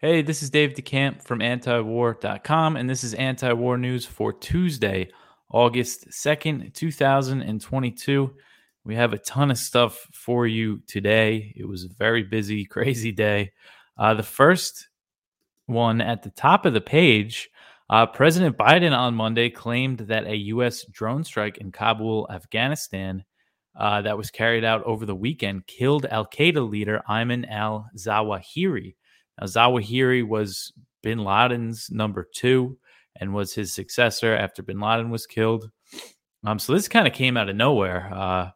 Hey, this is Dave DeCamp from antiwar.com, and this is anti war news for Tuesday, August 2nd, 2022. We have a ton of stuff for you today. It was a very busy, crazy day. Uh, the first one at the top of the page uh, President Biden on Monday claimed that a U.S. drone strike in Kabul, Afghanistan, uh, that was carried out over the weekend killed Al Qaeda leader Ayman al Zawahiri. Now, Zawahiri was bin Laden's number two and was his successor after bin Laden was killed. Um, so this kind of came out of nowhere. Uh,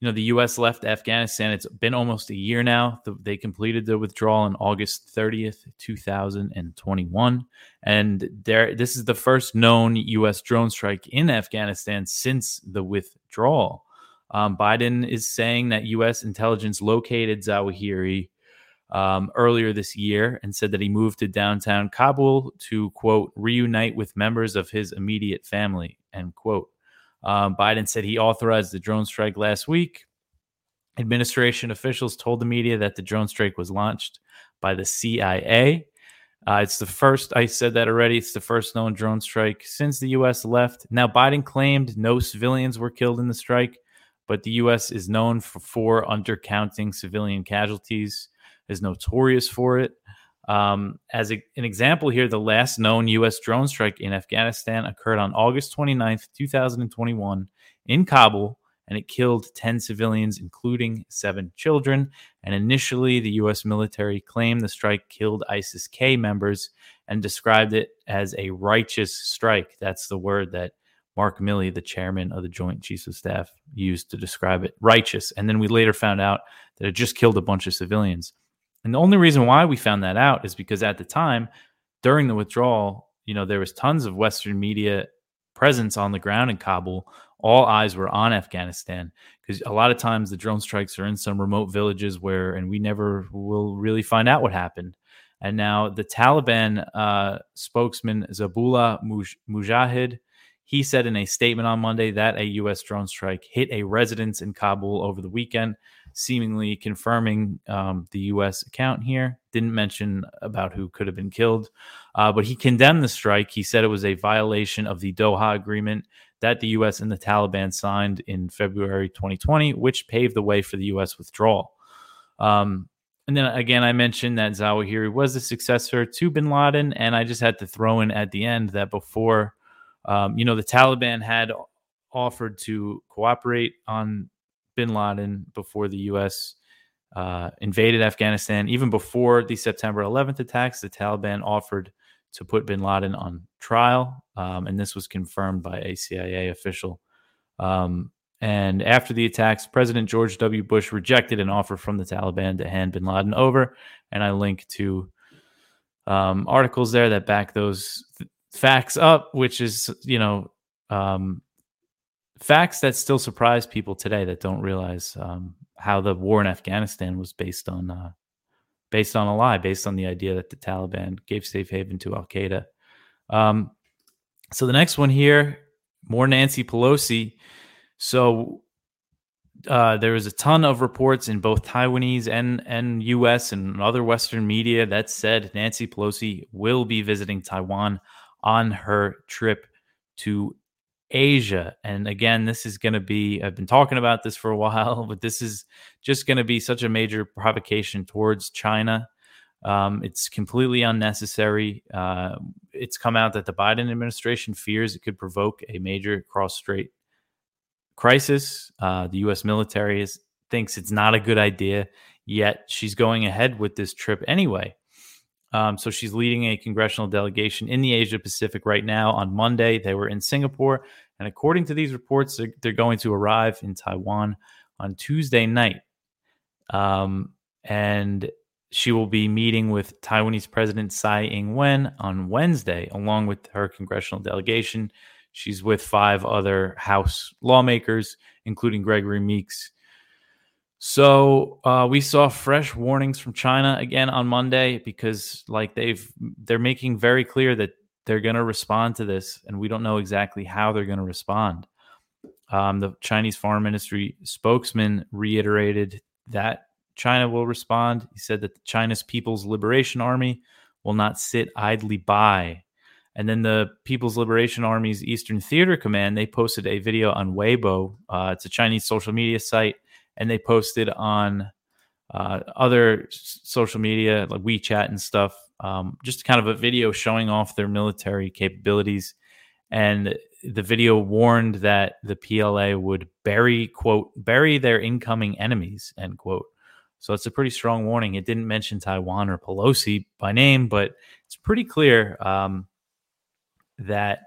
you know, the U.S. left Afghanistan. It's been almost a year now. They completed the withdrawal on August 30th, 2021. And there, this is the first known U.S. drone strike in Afghanistan since the withdrawal. Um, Biden is saying that U.S. intelligence located Zawahiri um, earlier this year and said that he moved to downtown Kabul to, quote, reunite with members of his immediate family, end quote. Um, Biden said he authorized the drone strike last week. Administration officials told the media that the drone strike was launched by the CIA. Uh, it's the first, I said that already, it's the first known drone strike since the U.S. left. Now, Biden claimed no civilians were killed in the strike, but the U.S. is known for, for undercounting civilian casualties, is notorious for it. Um, as a, an example here, the last known U.S. drone strike in Afghanistan occurred on August 29th, 2021, in Kabul, and it killed 10 civilians, including seven children. And initially, the U.S. military claimed the strike killed ISIS K members and described it as a righteous strike. That's the word that Mark Milley, the chairman of the Joint Chiefs of Staff, used to describe it righteous. And then we later found out that it just killed a bunch of civilians. And the only reason why we found that out is because at the time, during the withdrawal, you know, there was tons of Western media presence on the ground in Kabul. All eyes were on Afghanistan because a lot of times the drone strikes are in some remote villages where, and we never will really find out what happened. And now the Taliban uh, spokesman Zabihullah Mujahid, he said in a statement on Monday that a U.S. drone strike hit a residence in Kabul over the weekend seemingly confirming um, the U.S. account here. Didn't mention about who could have been killed, uh, but he condemned the strike. He said it was a violation of the Doha Agreement that the U.S. and the Taliban signed in February 2020, which paved the way for the U.S. withdrawal. Um, and then again, I mentioned that Zawahiri was the successor to bin Laden, and I just had to throw in at the end that before, um, you know, the Taliban had offered to cooperate on bin Laden before the U.S. Uh, invaded Afghanistan. Even before the September 11th attacks, the Taliban offered to put bin Laden on trial, um, and this was confirmed by a CIA official. Um, and after the attacks, President George W. Bush rejected an offer from the Taliban to hand bin Laden over. And I link to um, articles there that back those th- facts up, which is, you know, um, facts that still surprise people today that don't realize um, how the war in Afghanistan was based on uh, based on a lie, based on the idea that the Taliban gave safe haven to Al Qaeda. Um, so the next one here, more Nancy Pelosi. So uh, there was a ton of reports in both Taiwanese and and U.S. and other Western media that said Nancy Pelosi will be visiting Taiwan on her trip to Asia. And again, this is going to be, I've been talking about this for a while, but this is just going to be such a major provocation towards China. Um, it's completely unnecessary. Uh, it's come out that the Biden administration fears it could provoke a major cross strait crisis. Uh, the U.S. military is, thinks it's not a good idea, yet she's going ahead with this trip anyway. Um, so she's leading a congressional delegation in the Asia Pacific right now. On Monday, they were in Singapore. And according to these reports, they're, they're going to arrive in Taiwan on Tuesday night. Um, and she will be meeting with Taiwanese President Tsai Ing wen on Wednesday, along with her congressional delegation. She's with five other House lawmakers, including Gregory Meeks so uh, we saw fresh warnings from China again on Monday because, like, they've they're making very clear that they're going to respond to this, and we don't know exactly how they're going to respond. Um, the Chinese Foreign Ministry spokesman reiterated that China will respond. He said that China's People's Liberation Army will not sit idly by. And then the People's Liberation Army's Eastern Theater Command, they posted a video on Weibo. Uh, it's a Chinese social media site, and they posted on uh, other social media like WeChat and stuff, um, just kind of a video showing off their military capabilities. And the video warned that the PLA would bury quote bury their incoming enemies end quote. So it's a pretty strong warning. It didn't mention Taiwan or Pelosi by name, but it's pretty clear um, that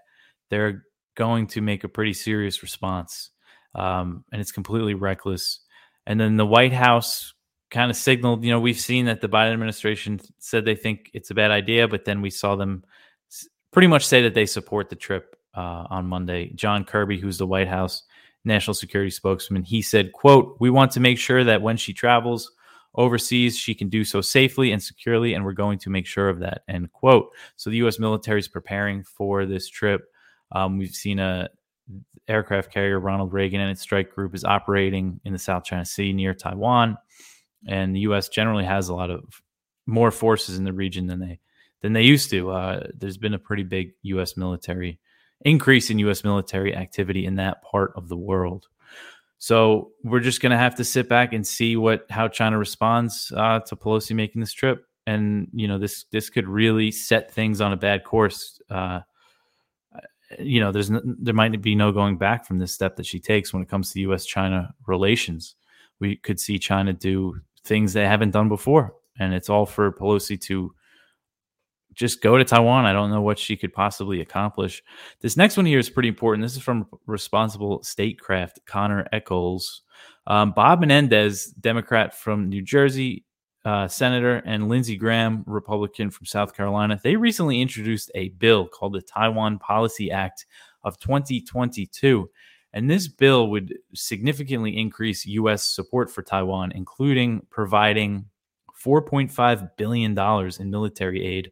they're going to make a pretty serious response, um, and it's completely reckless. And then the White House kind of signaled, you know, we've seen that the Biden administration said they think it's a bad idea, but then we saw them pretty much say that they support the trip uh, on Monday. John Kirby, who's the White House national security spokesman, he said, "quote We want to make sure that when she travels overseas, she can do so safely and securely, and we're going to make sure of that." End quote. So the U.S. military is preparing for this trip. Um, we've seen a aircraft carrier Ronald Reagan and its strike group is operating in the South China Sea near Taiwan, and the U.S. generally has a lot of more forces in the region than they than they used to. Uh, there's been a pretty big U.S. military increase in U.S. military activity in that part of the world. So we're just going to have to sit back and see what how China responds uh, to Pelosi making this trip, and you know this this could really set things on a bad course. Uh, you know, there's no, there might be no going back from this step that she takes when it comes to U.S. China relations. We could see China do things they haven't done before, and it's all for Pelosi to just go to Taiwan. I don't know what she could possibly accomplish. This next one here is pretty important. This is from Responsible Statecraft, Connor Echols. Um, Bob Menendez, Democrat from New Jersey, uh, Senator, and Lindsey Graham, Republican from South Carolina, they recently introduced a bill called the Taiwan Policy Act of 2022. And this bill would significantly increase U.S. support for Taiwan, including providing $4.5 billion in military aid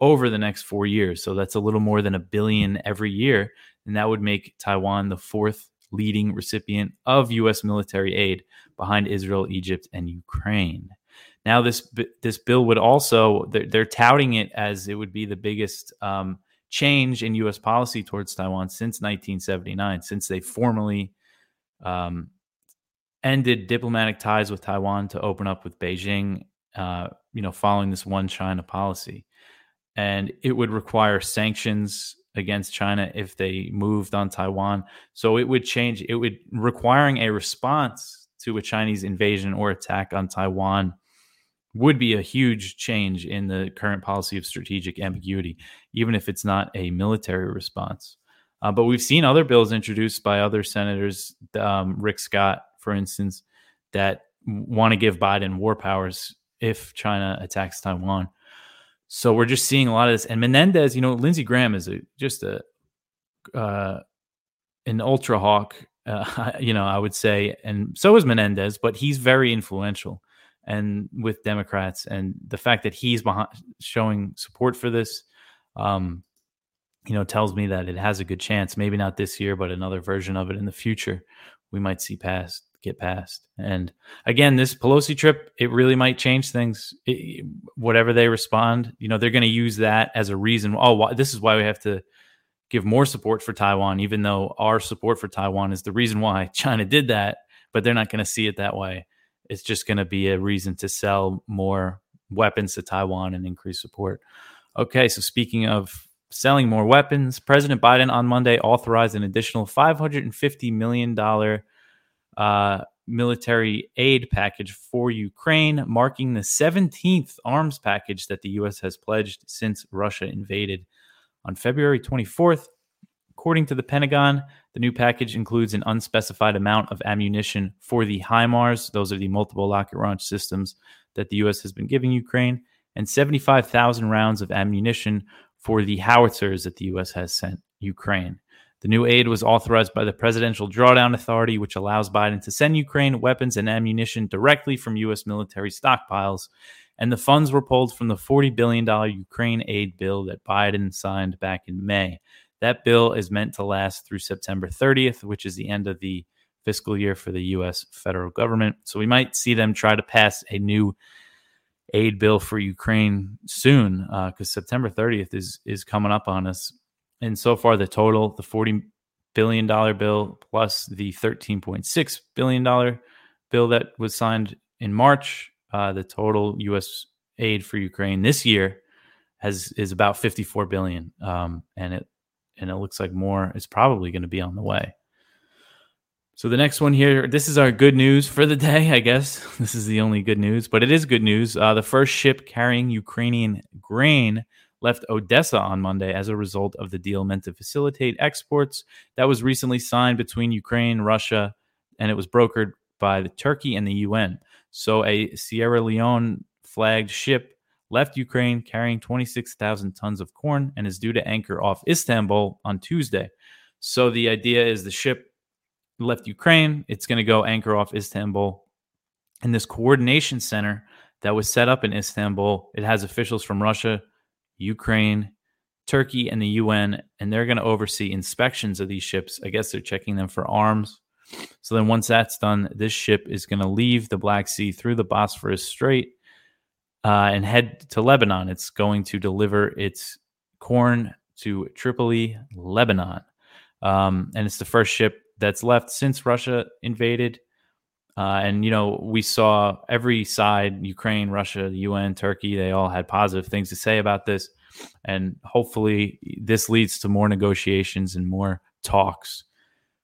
over the next four years. So that's a little more than a billion every year. And that would make Taiwan the fourth leading recipient of U.S. military aid behind Israel, Egypt, and Ukraine. Now, this this bill would also they're, they're touting it as it would be the biggest um, change in U.S. policy towards Taiwan since 1979, since they formally um, ended diplomatic ties with Taiwan to open up with Beijing. Uh, you know, following this one China policy and it would require sanctions against China if they moved on Taiwan. So it would change, it would requiring a response to a Chinese invasion or attack on Taiwan would be a huge change in the current policy of strategic ambiguity, even if it's not a military response. Uh, but we've seen other bills introduced by other senators, um, Rick Scott, for instance, that want to give Biden war powers if China attacks Taiwan. So we're just seeing a lot of this. And Menendez, you know, Lindsey Graham is a, just a uh, an ultra hawk, uh, you know, I would say, and so is Menendez, but he's very influential and with Democrats, and the fact that he's behind showing support for this, um, you know, tells me that it has a good chance. Maybe not this year, but another version of it in the future, we might see passed get past. And again, this Pelosi trip, it really might change things. It, whatever they respond, you know, they're going to use that as a reason. Oh, this is why we have to give more support for Taiwan, even though our support for Taiwan is the reason why China did that. But they're not going to see it that way. It's just going to be a reason to sell more weapons to Taiwan and increase support. Okay, so speaking of selling more weapons, President Biden on Monday authorized an additional $550 million uh, military aid package for Ukraine, marking the 17th arms package that the U.S. has pledged since Russia invaded. On February 24th, according to the Pentagon, the new package includes an unspecified amount of ammunition for the HIMARS, those are the multiple rocket launch systems that the U.S. has been giving Ukraine, and 75,000 rounds of ammunition for the howitzers that the U.S. has sent Ukraine. The new aid was authorized by the Presidential Drawdown Authority, which allows Biden to send Ukraine weapons and ammunition directly from U.S. military stockpiles. And the funds were pulled from the $40 billion Ukraine aid bill that Biden signed back in May. That bill is meant to last through September 30th, which is the end of the fiscal year for the U.S. federal government. So we might see them try to pass a new aid bill for Ukraine soon because uh, September 30th is is coming up on us. And so far, the total, the 40 billion dollar bill plus the 13.6 billion dollar bill that was signed in March, uh, the total U.S. aid for Ukraine this year has is about 54 billion, um, and it and it looks like more is probably going to be on the way. So the next one here, this is our good news for the day, I guess. This is the only good news, but it is good news. Uh, the first ship carrying Ukrainian grain left Odessa on Monday as a result of the deal meant to facilitate exports that was recently signed between Ukraine, Russia, and it was brokered by the Turkey and the UN. So a Sierra Leone flagged ship left Ukraine carrying 26,000 tons of corn and is due to anchor off Istanbul on Tuesday. So the idea is the ship left Ukraine, it's going to go anchor off Istanbul. And this coordination center that was set up in Istanbul, it has officials from Russia, Ukraine, Turkey, and the UN, and they're going to oversee inspections of these ships. I guess they're checking them for arms. So then, once that's done, this ship is going to leave the Black Sea through the Bosphorus Strait uh, and head to Lebanon. It's going to deliver its corn to Tripoli, Lebanon. Um, and it's the first ship that's left since Russia invaded. Uh, and you know, we saw every side Ukraine, Russia, the UN, Turkey they all had positive things to say about this. And hopefully, this leads to more negotiations and more talks.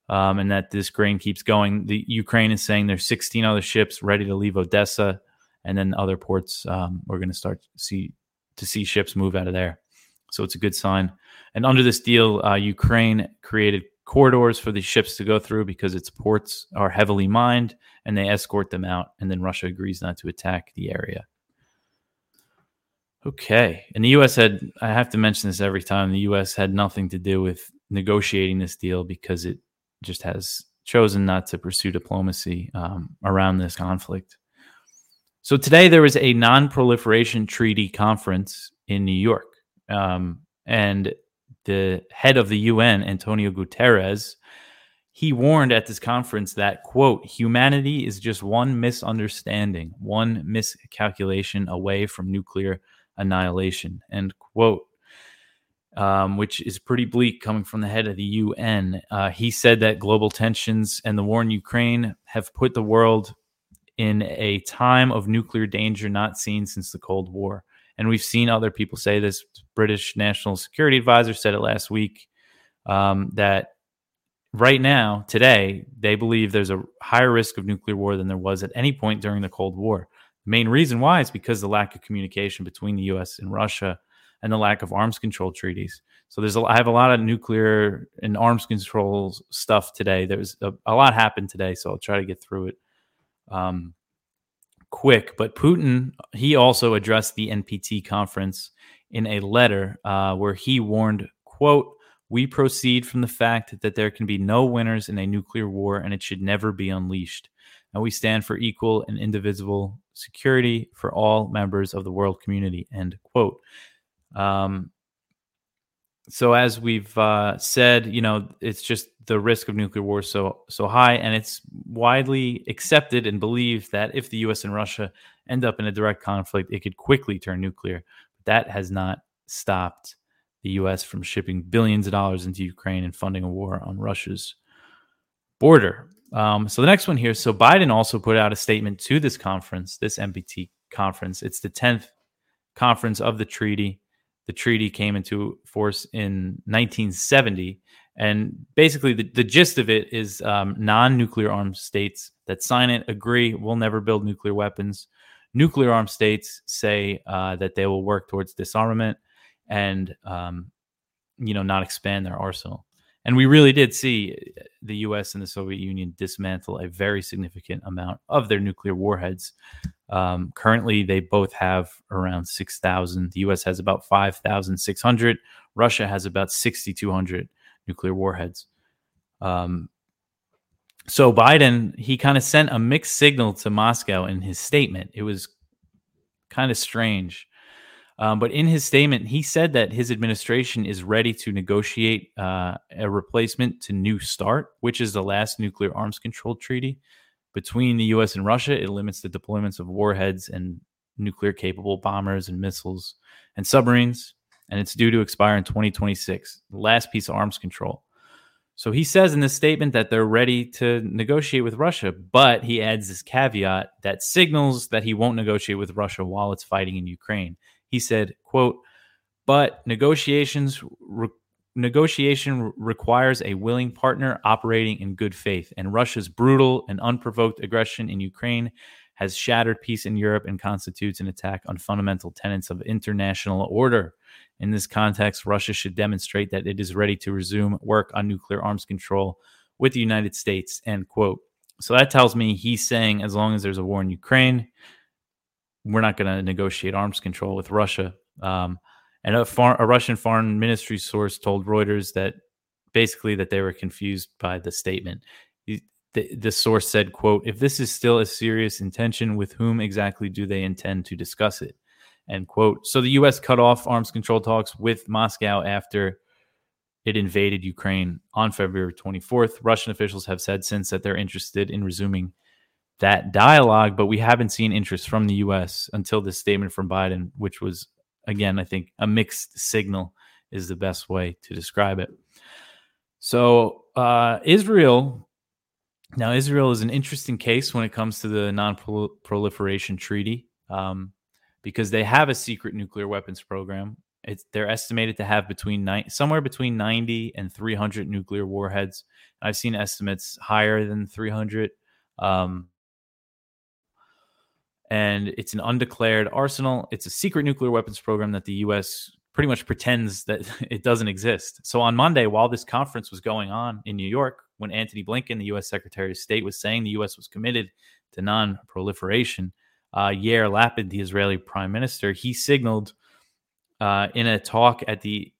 Um, and that this grain keeps going. The Ukraine is saying there's 16 other ships ready to leave Odessa, and then other ports. Um, we're going to start to see to see ships move out of there. So it's a good sign. And under this deal, uh, Ukraine created corridors for these ships to go through because its ports are heavily mined and they escort them out. And then Russia agrees not to attack the area. Okay. And the U.S. had, I have to mention this every time, the U.S. had nothing to do with negotiating this deal because it just has chosen not to pursue diplomacy um, around this conflict. So today there was a non proliferation treaty conference in New York. Um, and the head of the UN, Antonio Guterres, he warned at this conference that, quote, humanity is just one misunderstanding, one miscalculation away from nuclear annihilation, end quote. Um, which is pretty bleak coming from the head of the UN. Uh, he said that global tensions and the war in Ukraine have put the world in a time of nuclear danger not seen since the Cold War and we've seen other people say this. British National Security Advisor said it last week um, that right now, today, they believe there's a higher risk of nuclear war than there was at any point during the Cold War. The main reason why is because the lack of communication between the U.S. and Russia and the lack of arms control treaties. So there's a, I have a lot of nuclear and arms control stuff today. There's a, a lot happened today, so I'll try to get through it. Um, quick, but Putin, he also addressed the NPT conference in a letter uh, where he warned, quote, we proceed from the fact that there can be no winners in a nuclear war and it should never be unleashed. And we stand for equal and indivisible security for all members of the world community, end quote. Um, so as we've uh, said, you know, it's just the risk of nuclear war so so high, and it's widely accepted and believed that if the U.S. and Russia end up in a direct conflict, it could quickly turn nuclear. That has not stopped the U.S. from shipping billions of dollars into Ukraine and funding a war on Russia's border. Um, so the next one here. So Biden also put out a statement to this conference, this NPT conference. It's the tenth conference of the treaty the treaty came into force in 1970. And basically, the, the gist of it is um, non nuclear armed states that sign it agree we'll never build nuclear weapons. Nuclear armed states say uh, that they will work towards disarmament and, um, you know, not expand their arsenal. And we really did see the US and the Soviet Union dismantle a very significant amount of their nuclear warheads. Um, currently, they both have around 6,000. The US has about 5,600. Russia has about 6,200 nuclear warheads. Um, so Biden, he kind of sent a mixed signal to Moscow in his statement. It was kind of strange. Um, but in his statement, he said that his administration is ready to negotiate uh, a replacement to New START, which is the last nuclear arms control treaty between the U.S. and Russia. It limits the deployments of warheads and nuclear capable bombers and missiles and submarines, and it's due to expire in 2026. The last piece of arms control. So he says in this statement that they're ready to negotiate with Russia, but he adds this caveat that signals that he won't negotiate with Russia while it's fighting in Ukraine. He said, quote, but negotiations re- negotiation requires a willing partner operating in good faith, and Russia's brutal and unprovoked aggression in Ukraine has shattered peace in Europe and constitutes an attack on fundamental tenets of international order. In this context, Russia should demonstrate that it is ready to resume work on nuclear arms control with the United States. End quote. So that tells me he's saying as long as there's a war in Ukraine, we're not going to negotiate arms control with Russia. Um, and a, far, a Russian foreign ministry source told Reuters that basically that they were confused by the statement. The, the source said, "quote If this is still a serious intention, with whom exactly do they intend to discuss it?" End quote. So the U.S. cut off arms control talks with Moscow after it invaded Ukraine on February 24th. Russian officials have said since that they're interested in resuming that dialogue, but we haven't seen interest from the U.S. until this statement from Biden, which was, again, I think a mixed signal is the best way to describe it. So, uh, Israel, now, Israel is an interesting case when it comes to the non proliferation treaty um, because they have a secret nuclear weapons program. It's, they're estimated to have between ni- somewhere between 90 and 300 nuclear warheads. I've seen estimates higher than 300. Um, and it's an undeclared arsenal. It's a secret nuclear weapons program that the U.S. pretty much pretends that it doesn't exist. So on Monday, while this conference was going on in New York, when Antony Blinken, the U.S. Secretary of State, was saying the U.S. was committed to non-proliferation, uh, Yair Lapid, the Israeli Prime Minister, he signaled uh, in a talk at the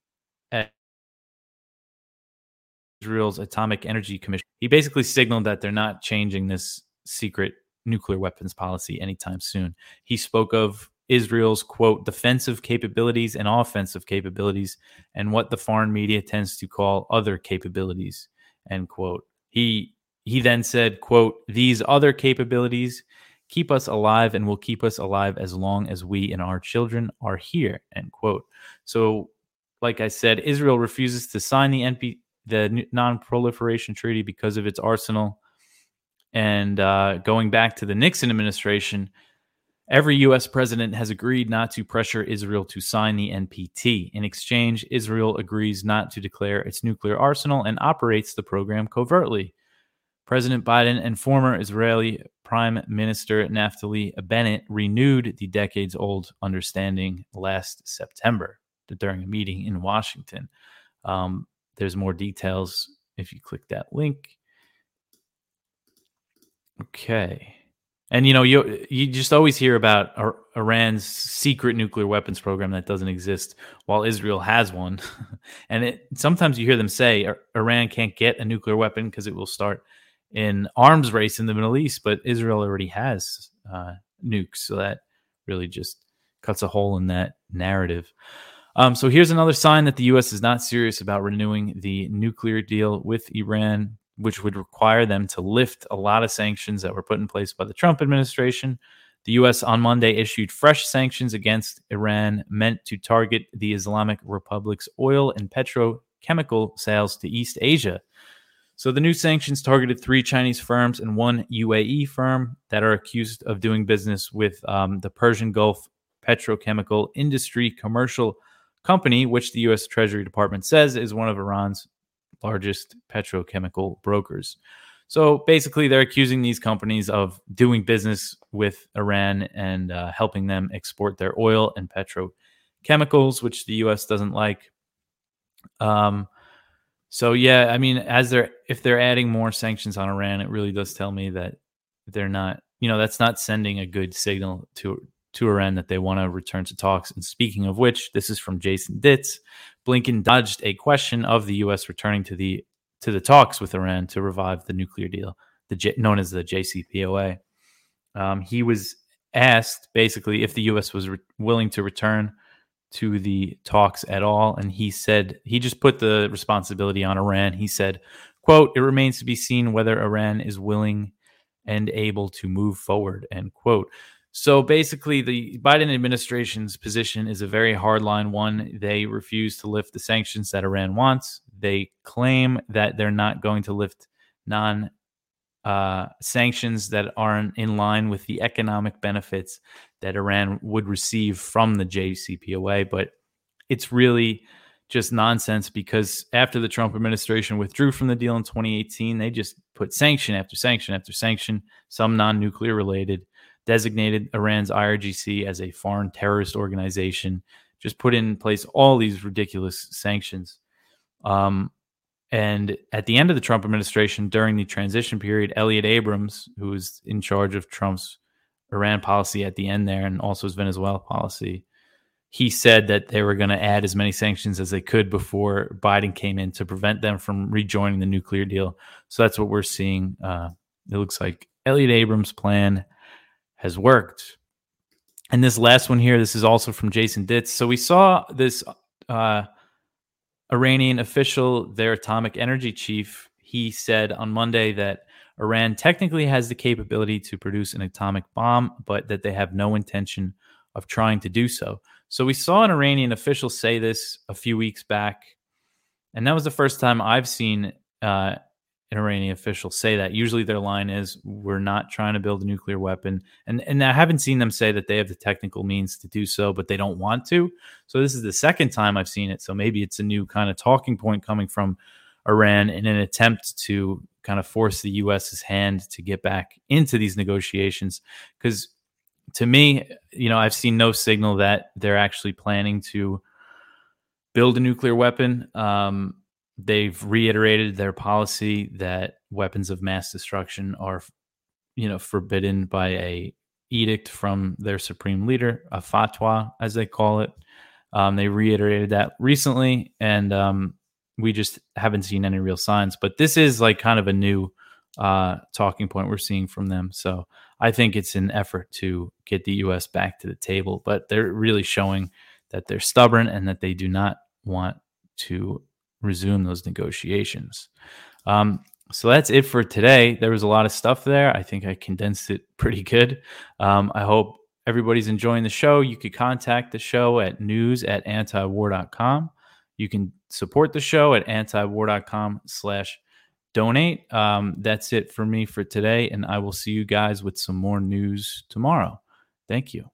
Israel's Atomic Energy Commission. He basically signaled that they're not changing this secret nuclear weapons policy anytime soon. He spoke of Israel's quote defensive capabilities and offensive capabilities and what the foreign media tends to call other capabilities end quote. He he then said quote these other capabilities keep us alive and will keep us alive as long as we and our children are here end quote. So like I said Israel refuses to sign the NP the non-proliferation treaty because of its arsenal and uh, going back to the Nixon administration, every U.S. president has agreed not to pressure Israel to sign the NPT. In exchange, Israel agrees not to declare its nuclear arsenal and operates the program covertly. President Biden and former Israeli Prime Minister Naftali Bennett renewed the decades old understanding last September during a meeting in Washington. Um, there's more details if you click that link. Okay. And you know, you you just always hear about Iran's secret nuclear weapons program that doesn't exist, while Israel has one. and it, sometimes you hear them say Iran can't get a nuclear weapon because it will start an arms race in the Middle East, but Israel already has uh, nukes, so that really just cuts a hole in that narrative. Um, so here's another sign that the U.S. is not serious about renewing the nuclear deal with Iran which would require them to lift a lot of sanctions that were put in place by the Trump administration. The U.S. on Monday issued fresh sanctions against Iran meant to target the Islamic Republic's oil and petrochemical sales to East Asia. So the new sanctions targeted three Chinese firms and one UAE firm that are accused of doing business with um, the Persian Gulf petrochemical industry commercial company, which the U.S. Treasury Department says is one of Iran's largest petrochemical brokers. So basically, they're accusing these companies of doing business with Iran and uh, helping them export their oil and petrochemicals, which the U.S. doesn't like. Um, so yeah, I mean, as they're if they're adding more sanctions on Iran, it really does tell me that they're not, you know, that's not sending a good signal to to Iran that they want to return to talks. And speaking of which, this is from Jason Ditz. Blinken dodged a question of the U.S. returning to the to the talks with Iran to revive the nuclear deal, the J, known as the JCPOA. Um, he was asked basically if the U.S. was re- willing to return to the talks at all, and he said he just put the responsibility on Iran. He said, "quote It remains to be seen whether Iran is willing and able to move forward." End quote. So basically, the Biden administration's position is a very hardline one. They refuse to lift the sanctions that Iran wants. They claim that they're not going to lift non uh, sanctions that aren't in line with the economic benefits that Iran would receive from the JCPOA. But it's really just nonsense because after the Trump administration withdrew from the deal in 2018, they just put sanction after sanction after sanction, some non nuclear related designated Iran's IRGC as a foreign terrorist organization, just put in place all these ridiculous sanctions. Um, and at the end of the Trump administration, during the transition period, Elliot Abrams, who was in charge of Trump's Iran policy at the end there and also his Venezuela policy, he said that they were going to add as many sanctions as they could before Biden came in to prevent them from rejoining the nuclear deal. So that's what we're seeing. Uh, it looks like Elliot Abrams' plan has worked. And this last one here, this is also from Jason Ditz. So we saw this uh, Iranian official, their atomic energy chief, he said on Monday that Iran technically has the capability to produce an atomic bomb, but that they have no intention of trying to do so. So we saw an Iranian official say this a few weeks back, and that was the first time I've seen uh, an Iranian official say that. Usually their line is, we're not trying to build a nuclear weapon. And, and I haven't seen them say that they have the technical means to do so, but they don't want to. So this is the second time I've seen it. So maybe it's a new kind of talking point coming from Iran in an attempt to kind of force the US's hand to get back into these negotiations. Because to me, you know, I've seen no signal that they're actually planning to build a nuclear weapon. Um, they've reiterated their policy that weapons of mass destruction are you know forbidden by a edict from their supreme leader a fatwa as they call it. Um, they reiterated that recently and um, we just haven't seen any real signs but this is like kind of a new uh, talking point we're seeing from them. So i think it's an effort to get the us back to the table but they're really showing that they're stubborn and that they do not want to resume those negotiations. Um, so that's it for today. There was a lot of stuff there. I think I condensed it pretty good. Um, I hope everybody's enjoying the show. You could contact the show at news at antiwar.com. You can support the show at antiwar.com slash donate. Um, that's it for me for today. And I will see you guys with some more news tomorrow. Thank you.